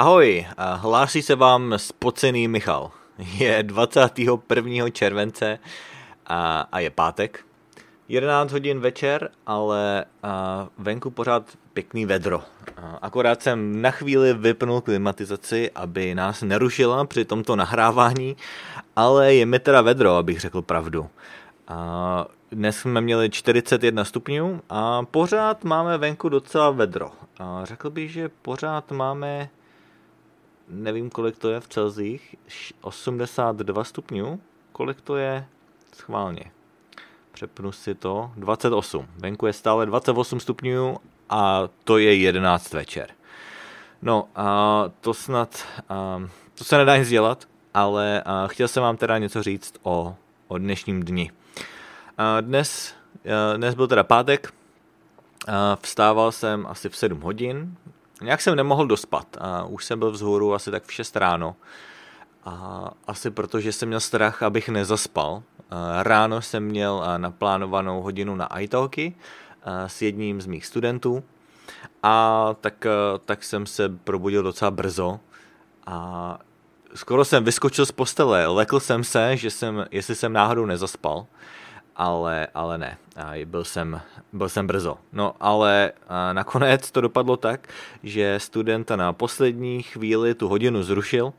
Ahoj, hlásí se vám spocený Michal. Je 21. července a, a je pátek. 11 hodin večer, ale a, venku pořád pěkný vedro. A, akorát jsem na chvíli vypnul klimatizaci, aby nás nerušila při tomto nahrávání, ale je mi teda vedro, abych řekl pravdu. A, dnes jsme měli 41 stupňů a pořád máme venku docela vedro. A řekl bych, že pořád máme nevím, kolik to je v Celzích, 82 stupňů, kolik to je schválně. Přepnu si to, 28. Venku je stále 28 stupňů a to je 11 večer. No a to snad, a, to se nedá nic dělat, ale a, chtěl jsem vám teda něco říct o, o dnešním dni. A dnes, a, dnes byl teda pátek, a, vstával jsem asi v 7 hodin, Nějak jsem nemohl dospat a už jsem byl vzhůru asi tak v 6 ráno. A asi proto, že jsem měl strach, abych nezaspal. Ráno jsem měl naplánovanou hodinu na italky s jedním z mých studentů a tak, tak jsem se probudil docela brzo a skoro jsem vyskočil z postele, lekl jsem se, že jsem, jestli jsem náhodou nezaspal ale, ale ne, byl jsem, byl jsem brzo. No ale nakonec to dopadlo tak, že studenta na poslední chvíli tu hodinu zrušil,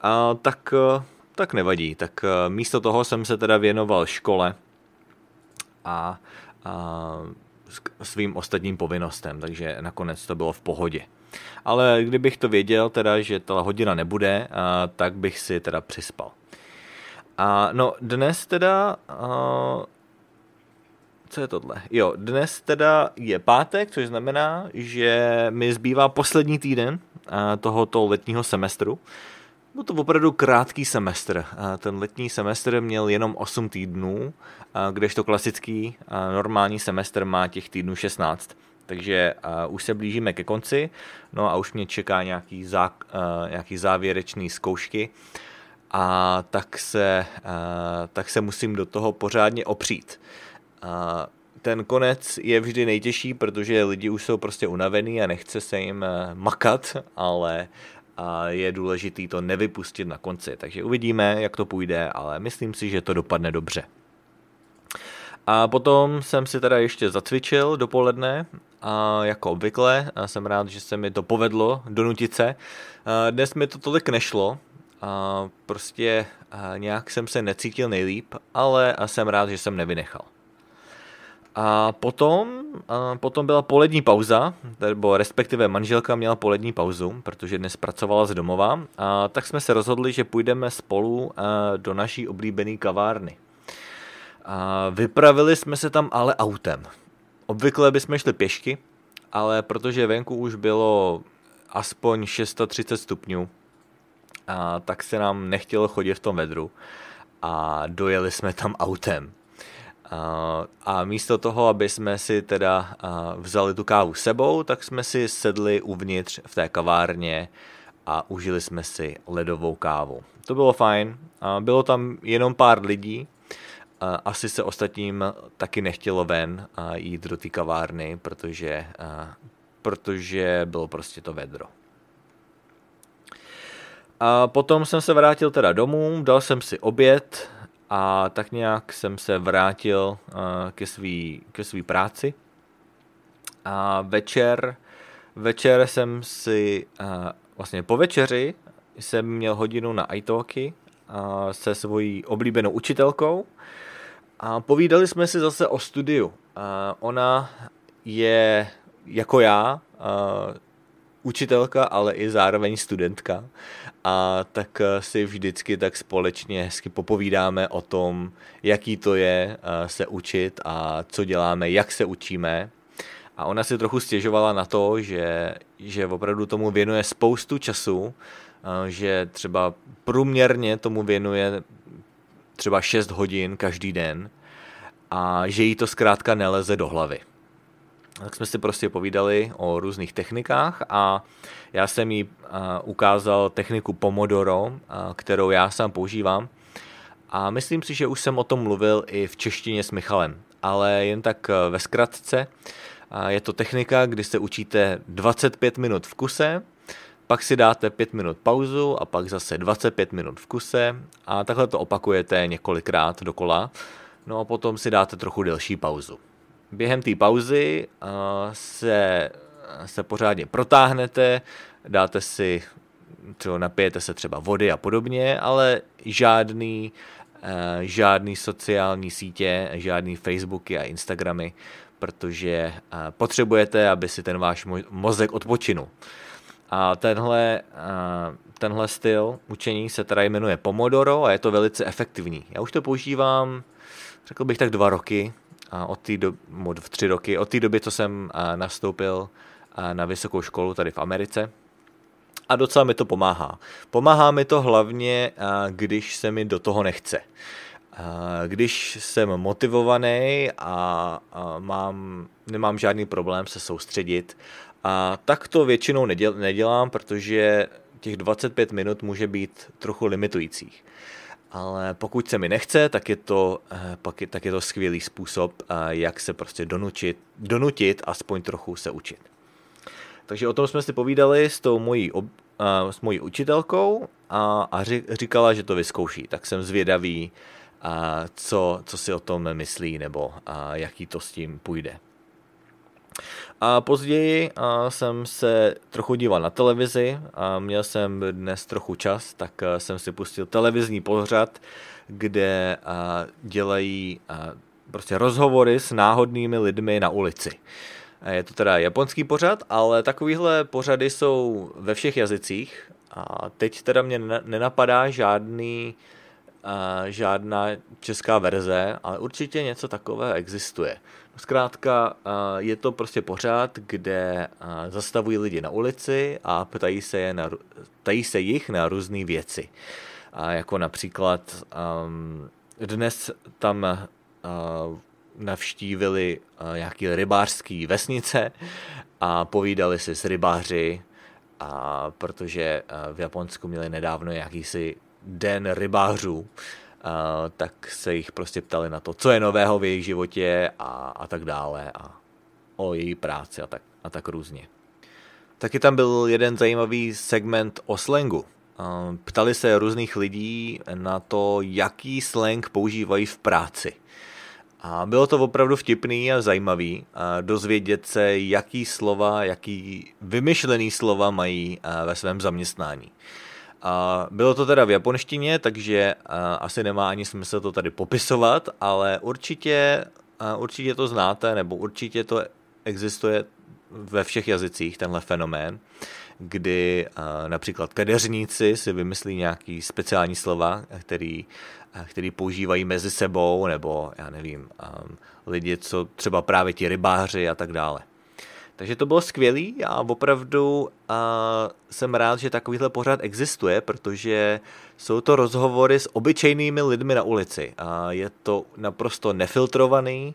a tak, tak nevadí. Tak místo toho jsem se teda věnoval škole a, a svým ostatním povinnostem, takže nakonec to bylo v pohodě. Ale kdybych to věděl, teda, že ta hodina nebude, tak bych si teda přispal. A no, dnes teda... Uh, co je tohle? Jo, dnes teda je pátek, což znamená, že mi zbývá poslední týden uh, tohoto letního semestru. Byl to opravdu krátký semestr. Uh, ten letní semestr měl jenom 8 týdnů, uh, kdežto klasický uh, normální semestr má těch týdnů 16 takže uh, už se blížíme ke konci, no a už mě čeká nějaký, zá, uh, nějaký závěrečný zkoušky a tak se, tak se musím do toho pořádně opřít. Ten konec je vždy nejtěžší, protože lidi už jsou prostě unavený a nechce se jim makat, ale je důležitý to nevypustit na konci. Takže uvidíme, jak to půjde, ale myslím si, že to dopadne dobře. A potom jsem si teda ještě zacvičil dopoledne, a jako obvykle. A jsem rád, že se mi to povedlo donutit se. A dnes mi to tolik nešlo, a prostě a nějak jsem se necítil nejlíp, ale jsem rád, že jsem nevynechal. A potom, a potom byla polední pauza, nebo respektive manželka měla polední pauzu, protože dnes pracovala z domova, a tak jsme se rozhodli, že půjdeme spolu do naší oblíbené kavárny. A vypravili jsme se tam ale autem. Obvykle bychom šli pěšky, ale protože venku už bylo aspoň 630 stupňů, a tak se nám nechtělo chodit v tom vedru a dojeli jsme tam autem. A, a místo toho, aby jsme si teda vzali tu kávu sebou, tak jsme si sedli uvnitř v té kavárně a užili jsme si ledovou kávu. To bylo fajn. A bylo tam jenom pár lidí, asi se ostatním taky nechtělo ven a jít do té kavárny, protože, protože bylo prostě to vedro. A potom jsem se vrátil teda domů, dal jsem si oběd a tak nějak jsem se vrátil ke svý, ke svý práci. A večer, večer jsem si, vlastně po večeři jsem měl hodinu na iTalky se svojí oblíbenou učitelkou a povídali jsme si zase o studiu. Ona je jako já učitelka, ale i zároveň studentka. A tak eh, si vždycky tak společně hezky popovídáme o tom, jaký to je eh, se učit a co děláme, jak se učíme. A ona si trochu stěžovala na to, že, že opravdu tomu věnuje spoustu času, eh, že třeba průměrně tomu věnuje třeba 6 hodin každý den a že jí to zkrátka neleze do hlavy tak jsme si prostě povídali o různých technikách a já jsem jí ukázal techniku Pomodoro, kterou já sám používám. A myslím si, že už jsem o tom mluvil i v češtině s Michalem, ale jen tak e, ve zkratce. Je to technika, kdy se učíte 25 minut v kuse, pak si dáte 5 minut pauzu a pak zase 25 minut v kuse a takhle to opakujete několikrát dokola. No a potom si dáte trochu delší pauzu. Během té pauzy se, se pořádně protáhnete, dáte si, třeba napijete se třeba vody a podobně, ale žádný, uh, žádný sociální sítě, žádný Facebooky a Instagramy, protože uh, potřebujete, aby si ten váš mozek odpočinul. A tenhle, tenhle styl učení se teda jmenuje Pomodoro a je to velice efektivní. Já už to používám, řekl bych tak dva roky, od té doby, v tři roky, od té doby, co jsem nastoupil na vysokou školu tady v Americe. A docela mi to pomáhá. Pomáhá mi to hlavně, když se mi do toho nechce. Když jsem motivovaný a mám, nemám žádný problém se soustředit a tak to většinou neděl, nedělám, protože těch 25 minut může být trochu limitujících. Ale pokud se mi nechce, tak je to, eh, pak je, tak je to skvělý způsob, eh, jak se prostě donutit, donutit aspoň trochu se učit. Takže o tom jsme si povídali s tou mojí, ob, uh, s mojí učitelkou a, a říkala, že to vyzkouší. Tak jsem zvědavý, co, co si o tom myslí nebo jaký to s tím půjde. A později a jsem se trochu díval na televizi a měl jsem dnes trochu čas, tak jsem si pustil televizní pořad, kde dělají prostě rozhovory s náhodnými lidmi na ulici. Je to teda japonský pořad, ale takovýhle pořady jsou ve všech jazycích a teď teda mě nenapadá žádný, žádná česká verze, ale určitě něco takového existuje. Zkrátka je to prostě pořád, kde zastavují lidi na ulici a ptají se, je na, ptají se jich na různé věci. A jako například um, dnes tam uh, navštívili uh, nějaký rybářský vesnice a povídali si s rybáři, a protože v Japonsku měli nedávno jakýsi den rybářů, tak se jich prostě ptali na to, co je nového v jejich životě a, a tak dále a o její práci a tak, a tak různě. Taky tam byl jeden zajímavý segment o slangu. Ptali se různých lidí na to, jaký slang používají v práci. A bylo to opravdu vtipný a zajímavý a dozvědět se, jaký slova, jaký vymyšlený slova mají ve svém zaměstnání. A bylo to teda v japonštině, takže asi nemá ani smysl to tady popisovat, ale určitě, určitě to znáte, nebo určitě to existuje ve všech jazycích, tenhle fenomén, kdy například kadeřníci si vymyslí nějaký speciální slova, který, který používají mezi sebou, nebo já nevím, lidi, co třeba právě ti rybáři a tak dále. Takže to bylo skvělý a opravdu uh, jsem rád, že takovýhle pořád existuje, protože jsou to rozhovory s obyčejnými lidmi na ulici. A je to naprosto nefiltrovaný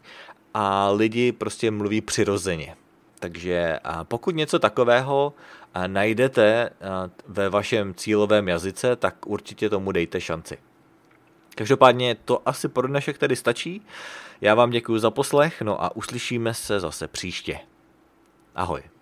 a lidi prostě mluví přirozeně. Takže a pokud něco takového a najdete a ve vašem cílovém jazyce, tak určitě tomu dejte šanci. Každopádně to asi pro dnešek tedy stačí. Já vám děkuji za poslech, no a uslyšíme se zase příště. Ahoj.